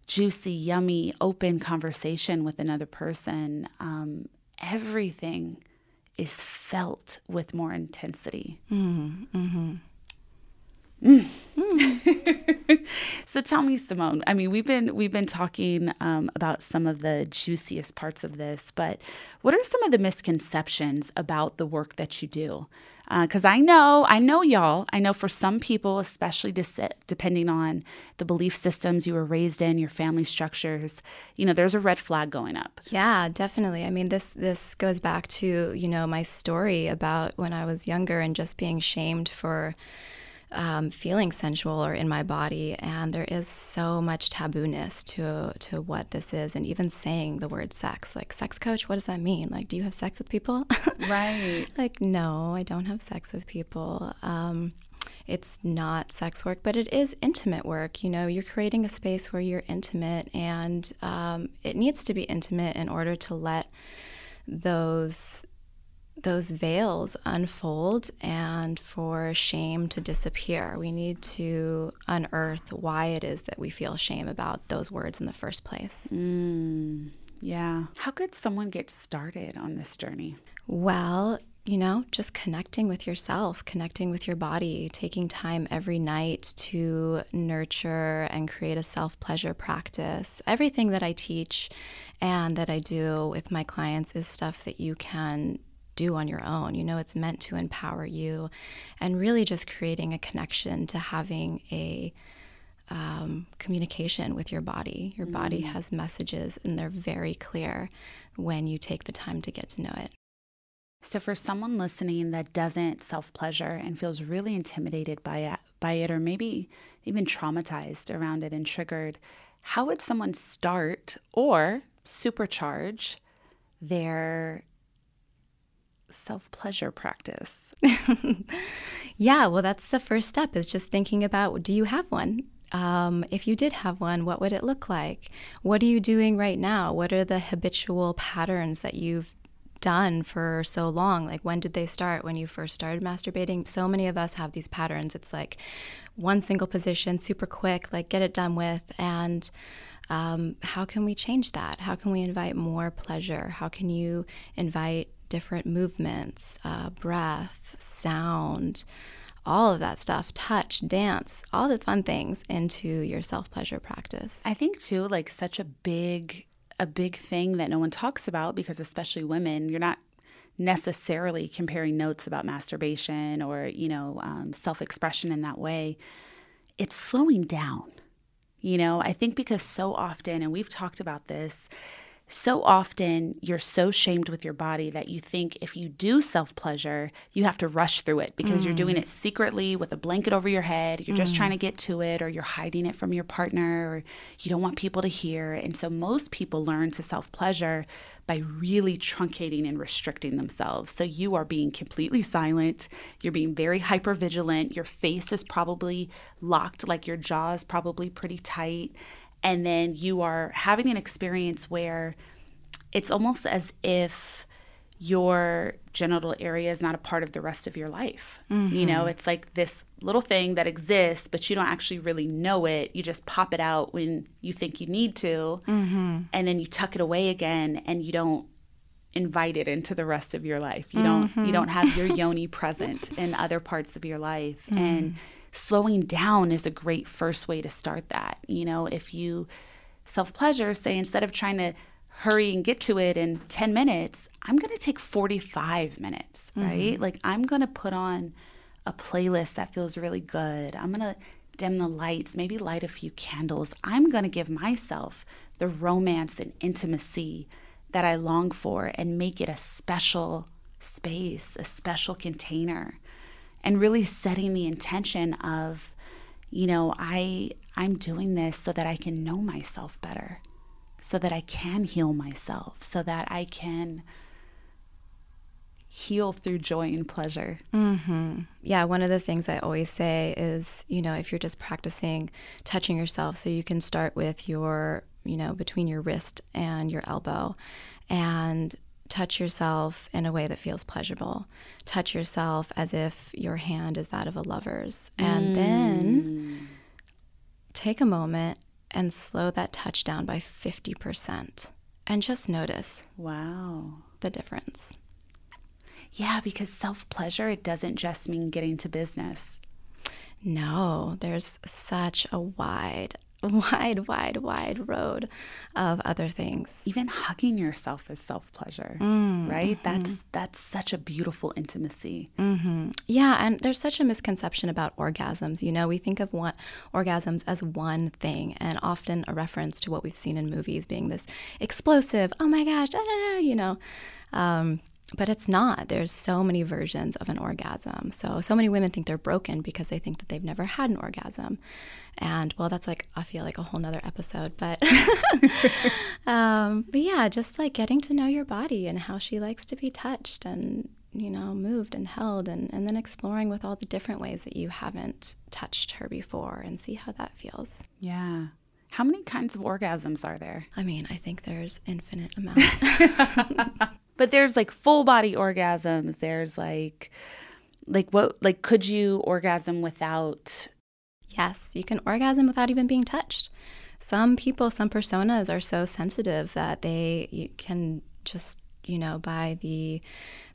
F: juicy, yummy, open conversation with another person. Um, everything is felt with more intensity. Mm-hmm. mm-hmm. Mm. so tell me, Simone. I mean, we've been we've been talking um, about some of the juiciest parts of this, but what are some of the misconceptions about the work that you do? Because uh, I know, I know, y'all. I know for some people, especially to sit, depending on the belief systems you were raised in, your family structures, you know, there's a red flag going up.
G: Yeah, definitely. I mean, this this goes back to you know my story about when I was younger and just being shamed for um, feeling sensual or in my body. And there is so much tabooness to to what this is, and even saying the word sex. Like sex coach, what does that mean? Like, do you have sex with people?
F: Right.
G: like, no, I don't have sex with people. Um, it's not sex work, but it is intimate work. You know, you're creating a space where you're intimate, and um, it needs to be intimate in order to let those those veils unfold and for shame to disappear. We need to unearth why it is that we feel shame about those words in the first place.
F: Mm, yeah. How could someone get started on this journey?
G: Well, you know, just connecting with yourself, connecting with your body, taking time every night to nurture and create a self pleasure practice. Everything that I teach and that I do with my clients is stuff that you can do on your own. You know, it's meant to empower you and really just creating a connection to having a um, communication with your body. Your mm. body has messages and they're very clear when you take the time to get to know it.
F: So, for someone listening that doesn't self pleasure and feels really intimidated by it, by it, or maybe even traumatized around it and triggered, how would someone start or supercharge their self pleasure practice?
G: yeah, well, that's the first step is just thinking about do you have one? Um, if you did have one, what would it look like? What are you doing right now? What are the habitual patterns that you've done for so long? Like, when did they start? When you first started masturbating? So many of us have these patterns. It's like one single position, super quick, like get it done with. And um, how can we change that? How can we invite more pleasure? How can you invite different movements, uh, breath, sound, all of that stuff, touch, dance, all the fun things into your self pleasure practice.
F: I think too, like such a big, a big thing that no one talks about because especially women, you're not necessarily comparing notes about masturbation or you know um, self expression in that way. It's slowing down. You know, I think because so often, and we've talked about this, so often you're so shamed with your body that you think if you do self pleasure, you have to rush through it because mm. you're doing mm. it secretly with a blanket over your head. You're mm. just trying to get to it, or you're hiding it from your partner, or you don't want people to hear. And so most people learn to self pleasure by really truncating and restricting themselves. So you are being completely silent, you're being very hyper vigilant, your face is probably locked, like your jaw is probably pretty tight and then you are having an experience where it's almost as if your genital area is not a part of the rest of your life. Mm-hmm. You know, it's like this little thing that exists, but you don't actually really know it. You just pop it out when you think you need to, mm-hmm. and then you tuck it away again, and you don't invite it into the rest of your life. You don't mm-hmm. you don't have your yoni present in other parts of your life, mm-hmm. and slowing down is a great first way to start that. You know, if you self pleasure, say instead of trying to hurry and get to it in 10 minutes, I'm going to take 45 minutes, mm-hmm. right? Like I'm going to put on a playlist that feels really good. I'm going to dim the lights, maybe light a few candles. I'm going to give myself the romance and intimacy that I long for and make it a special space, a special container and really setting the intention of you know i i'm doing this so that i can know myself better so that i can heal myself so that i can heal through joy and pleasure.
G: Mm-hmm. Yeah, one of the things I always say is, you know, if you're just practicing touching yourself, so you can start with your, you know, between your wrist and your elbow, and touch yourself in a way that feels pleasurable. Touch yourself as if your hand is that of a lover's. And mm. then take a moment and slow that touch down by 50% and just notice.
F: Wow.
G: The difference.
F: Yeah, because self pleasure, it doesn't just mean getting to business.
G: No, there's such a wide wide, wide, wide road of other things.
F: Even hugging yourself is self pleasure, mm, right? Mm-hmm. That's that's such a beautiful intimacy.
G: Mm-hmm. Yeah, and there's such a misconception about orgasms. You know, we think of one, orgasms as one thing, and often a reference to what we've seen in movies being this explosive. Oh my gosh, da, da, da, you know. Um, but it's not. There's so many versions of an orgasm. So so many women think they're broken because they think that they've never had an orgasm. And well that's like i feel like a whole nother episode but um, but yeah just like getting to know your body and how she likes to be touched and you know moved and held and, and then exploring with all the different ways that you haven't touched her before and see how that feels.
F: Yeah. How many kinds of orgasms are there?
G: I mean i think there's infinite amount
F: but there's like full body orgasms. There's like like what like could you orgasm without
G: yes you can orgasm without even being touched. Some people some personas are so sensitive that they can just you know by the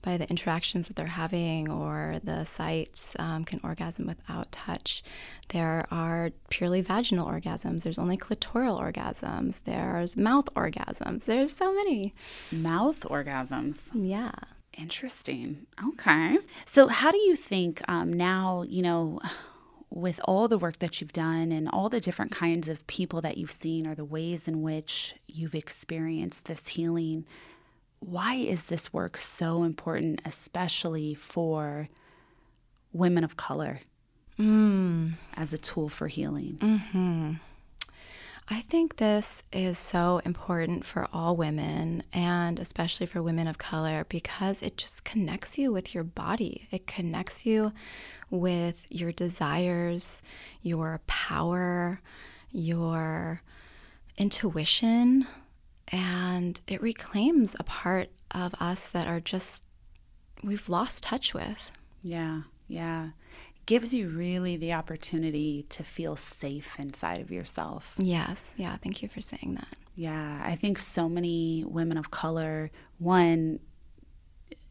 G: by the interactions that they're having or the sites um, can orgasm without touch. There are purely vaginal orgasms. There's only clitoral orgasms. There's mouth orgasms. There's so many.
F: Mouth orgasms.
G: Yeah.
F: Interesting. Okay. So, how do you think um, now, you know, with all the work that you've done and all the different kinds of people that you've seen or the ways in which you've experienced this healing, why is this work so important, especially for women of color
G: mm.
F: as a tool for healing?
G: Mm-hmm. I think this is so important for all women and especially for women of color because it just connects you with your body. It connects you with your desires, your power, your intuition, and it reclaims a part of us that are just we've lost touch with.
F: Yeah, yeah. gives you really the opportunity to feel safe inside of yourself.
G: Yes, yeah, thank you for saying that.
F: Yeah, I think so many women of color, one,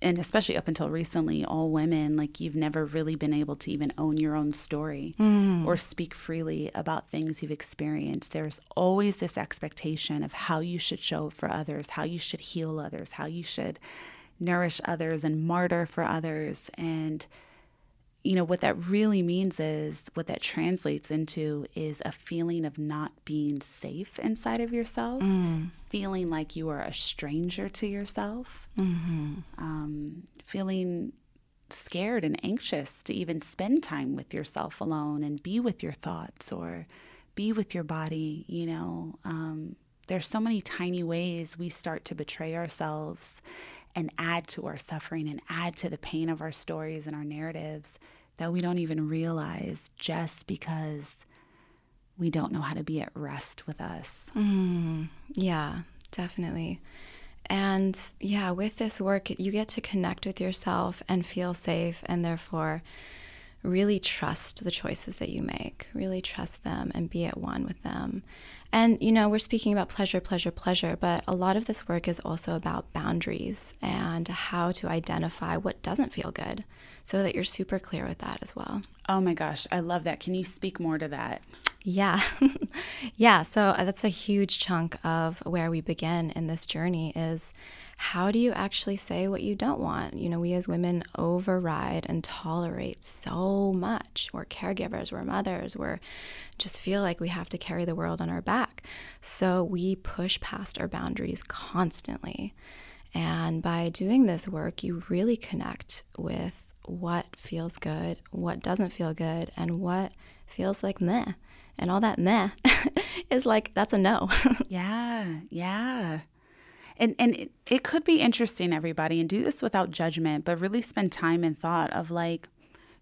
F: and especially up until recently, all women, like you've never really been able to even own your own story mm. or speak freely about things you've experienced. There's always this expectation of how you should show up for others, how you should heal others, how you should nourish others and martyr for others. And you know, what that really means is what that translates into is a feeling of not being safe inside of yourself, mm. feeling like you are a stranger to yourself,
G: mm-hmm.
F: um, feeling scared and anxious to even spend time with yourself alone and be with your thoughts or be with your body. You know, um, there's so many tiny ways we start to betray ourselves and add to our suffering and add to the pain of our stories and our narratives that we don't even realize just because we don't know how to be at rest with us.
G: Mm, yeah, definitely. And yeah, with this work, you get to connect with yourself and feel safe, and therefore really trust the choices that you make, really trust them and be at one with them. And, you know, we're speaking about pleasure, pleasure, pleasure, but a lot of this work is also about boundaries and how to identify what doesn't feel good so that you're super clear with that as well.
F: Oh my gosh, I love that. Can you speak more to that?
G: Yeah. yeah, so uh, that's a huge chunk of where we begin in this journey is how do you actually say what you don't want? You know, we as women override and tolerate so much. We're caregivers, we're mothers, we're just feel like we have to carry the world on our back. So we push past our boundaries constantly. And by doing this work, you really connect with what feels good, what doesn't feel good, and what feels like meh. And all that meh is like, that's a no.
F: yeah, yeah. And and it, it could be interesting everybody and do this without judgment but really spend time and thought of like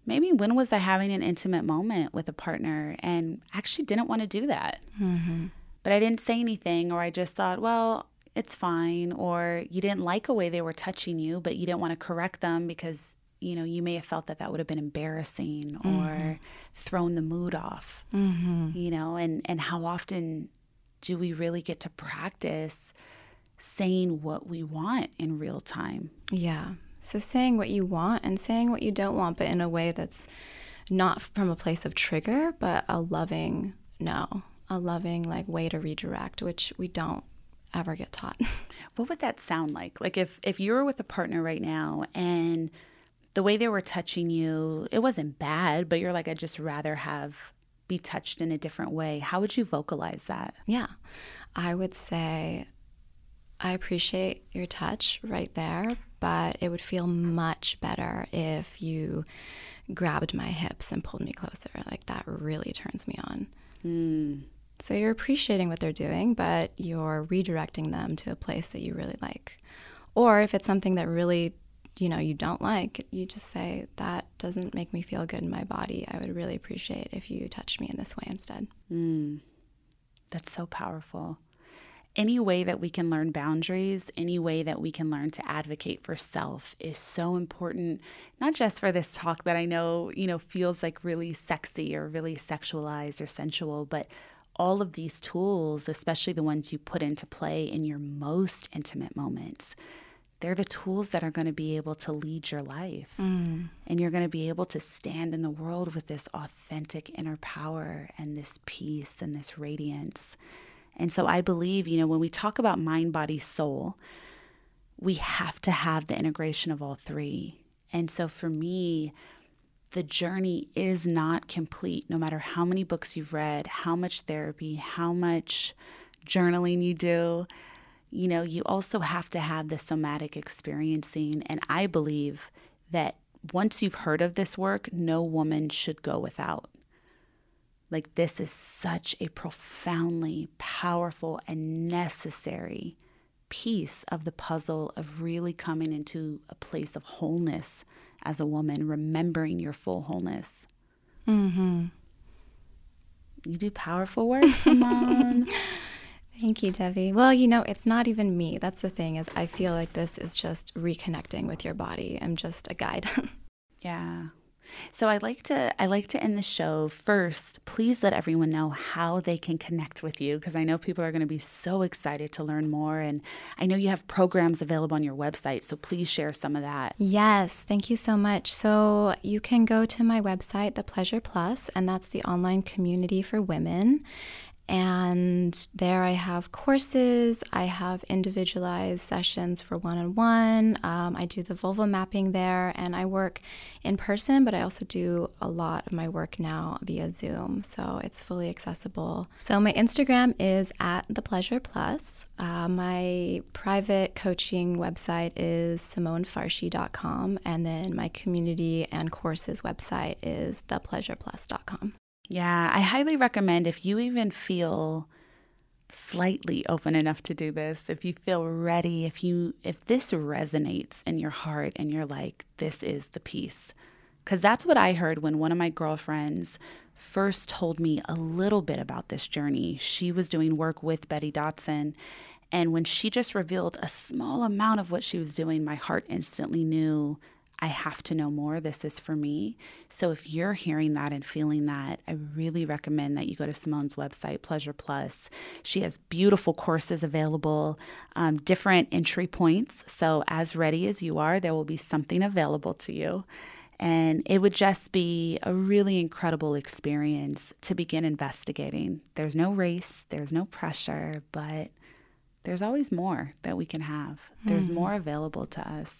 F: maybe when was i having an intimate moment with a partner and actually didn't want to do that
G: Mm-hmm.
F: but i didn't say anything or i just thought well it's fine or you didn't like a way they were touching you but you didn't want to correct them because you know you may have felt that that would have been embarrassing or
G: Mhm.
F: thrown the mood off
G: Mhm.
F: you know and and how often do we really get to practice saying what we want in real time
G: Yeah. So saying what you want and saying what you don't want, but in a way that's not from a place of trigger, but a loving no, a loving like way to redirect, which we don't ever get taught.
F: what would that sound like like if if you were with a partner right now and the way they were touching you it wasn't bad but you're like i'd just rather have be touched in a different way how would you vocalize that
G: Yeah. I would say I appreciate your touch right there, but it would feel much better if you grabbed my hips and pulled me closer. Like that really turns me on.
F: Mm.
G: So you're appreciating what they're doing, but you're redirecting them to a place that you really like. Or if it's something that really, you know, you don't like, you just say that doesn't make me feel good in my body. I would really appreciate if you touched me in this way instead.
F: Mm. That's so powerful. Any way that we can learn boundaries, any way that we can learn to advocate for self is so important, not just for this talk that I know, you know, feels like really sexy or really sexualized or sensual, but all of these tools, especially the ones you put into play in your most intimate moments, they're the tools that are going to be able to lead your life.
G: Mm.
F: And you're going to be able to stand in the world with this authentic inner power and this peace and this radiance. And so I believe, you know, when we talk about mind, body, soul, we have to have the integration of all three. And so for me, the journey is not complete no matter how many books you've read, how much therapy, how much journaling you do. You know, you also have to have the somatic experiencing. And I believe that once you've heard of this work, no woman should go without. Like, this is such a profoundly powerful and necessary piece of the puzzle of really coming into a place of wholeness as a woman, remembering your full wholeness.
G: Mm-hmm.
F: You do powerful work, Simone.
G: Thank you, Devi. Well, you know, it's not even me. That's the thing is I feel like this is just reconnecting with your body. I'm just a guide.
F: yeah. So I like to I like to end the show first. Please let everyone know how they can connect with you because I know people are going to be so excited to learn more and I know you have programs available on your website, so please share some of that.
G: Yes, thank you so much. So you can go to my website, The Pleasure Plus, and that's the online community for women. And there I have courses, I have individualized sessions for one on one. I do the vulva mapping there, and I work in person, but I also do a lot of my work now via Zoom. So it's fully accessible. So my Instagram is at The Pleasure Plus. Uh, my private coaching website is simonefarshi.com, and then my community and courses website is thepleasureplus.com.
F: Yeah, I highly recommend if you even feel slightly open enough to do this, if you feel ready, if you if this resonates in your heart and you're like this is the piece. Cuz that's what I heard when one of my girlfriends first told me a little bit about this journey. She was doing work with Betty Dodson and when she just revealed a small amount of what she was doing, my heart instantly knew I have to know more. This is for me. So if you're hearing that and feeling that, I really recommend that you go to Simone's website, Pleasure Plus. She has beautiful courses available, um, different entry points. So as ready as you are, there will be something available to you. And it would just be a really incredible experience to begin investigating. There's no race, there's no pressure, but there's always more that we can have. There's
C: Mhm.
F: more available to us.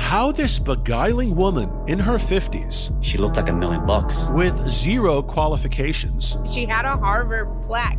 H: How this beguiling woman in her 50s,
I: She looked like a million bucks.
H: with zero qualifications,
J: She had a Harvard plaque.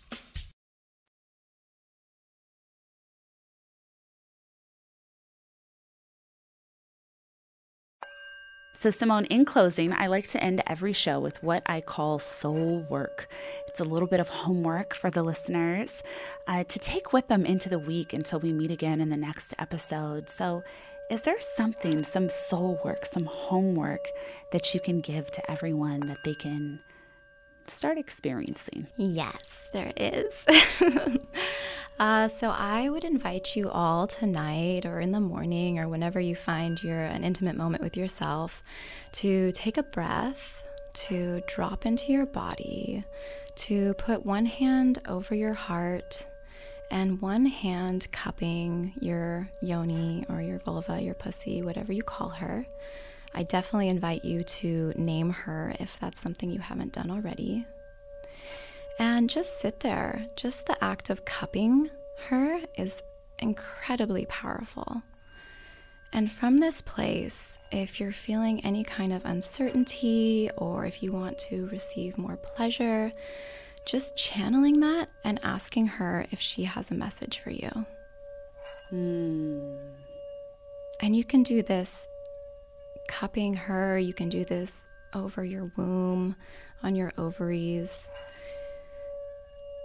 F: So, Simone, in closing, I like to end every show with what I call soul work. It's a little bit of homework for the listeners uh, to take with them into the week until we meet again in the next episode. So, is there something, some soul work, some homework that you can give to everyone that they can start experiencing?
G: Yes, there is. uh, so I would invite you all tonight or in the morning or whenever you find your an intimate moment with yourself to take a breath, to drop into your body, to put one hand over your heart and one hand cupping your yoni or your vulva, your pussy, whatever you call her. I definitely invite you to name her if that's something you haven't done already. And just sit there. Just the act of cupping her is incredibly powerful. And from this place, if you're feeling any kind of uncertainty or if you want to receive more pleasure, just channeling that and asking her if she has a message for you.
F: Mm.
G: And you can do this cupping her, you can do this over your womb, on your ovaries,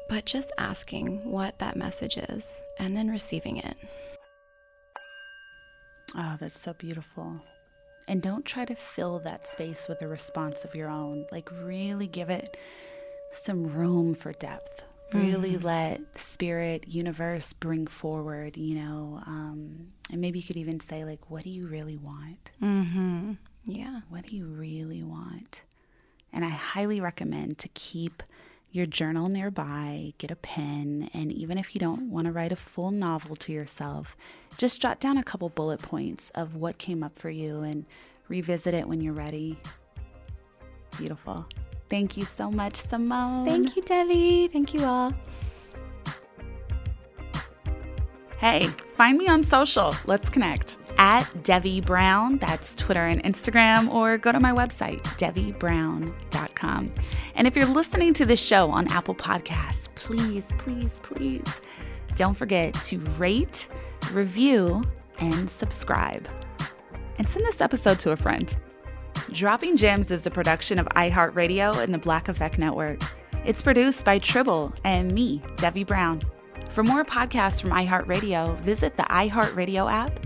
G: but just asking what that message is and then receiving it.
F: Oh, that's so beautiful. And don't try to fill that space with a response of your own. Like, really give it some room for depth. Really
G: Mhm.
F: let spirit, universe bring forward, you know, um, and maybe you could even say, like, what do you really want?
G: Mm-hmm. Yeah.
F: What do you really want? And I highly recommend to keep your journal nearby, get a pen, and even if you don't want to write a full novel to yourself, just jot down a couple bullet points of what came up for you and revisit it when you're ready. Beautiful. Thank you so much, Simone.
G: Thank you, Devi. Thank you all.
F: Hey, find me on social. Let's connect. At Devi Brown, that's Twitter and Instagram, or go to my website, devibrown.com. And if you're listening to this show on Apple Podcasts, please, please, please don't forget to rate, review, and subscribe. And send this episode to a friend. Dropping Gems is a production of iHeartRadio and the Black Effect Network. It's produced by Tribble and me, Devi Brown. For more podcasts from iHeartRadio, visit the iHeartRadio app,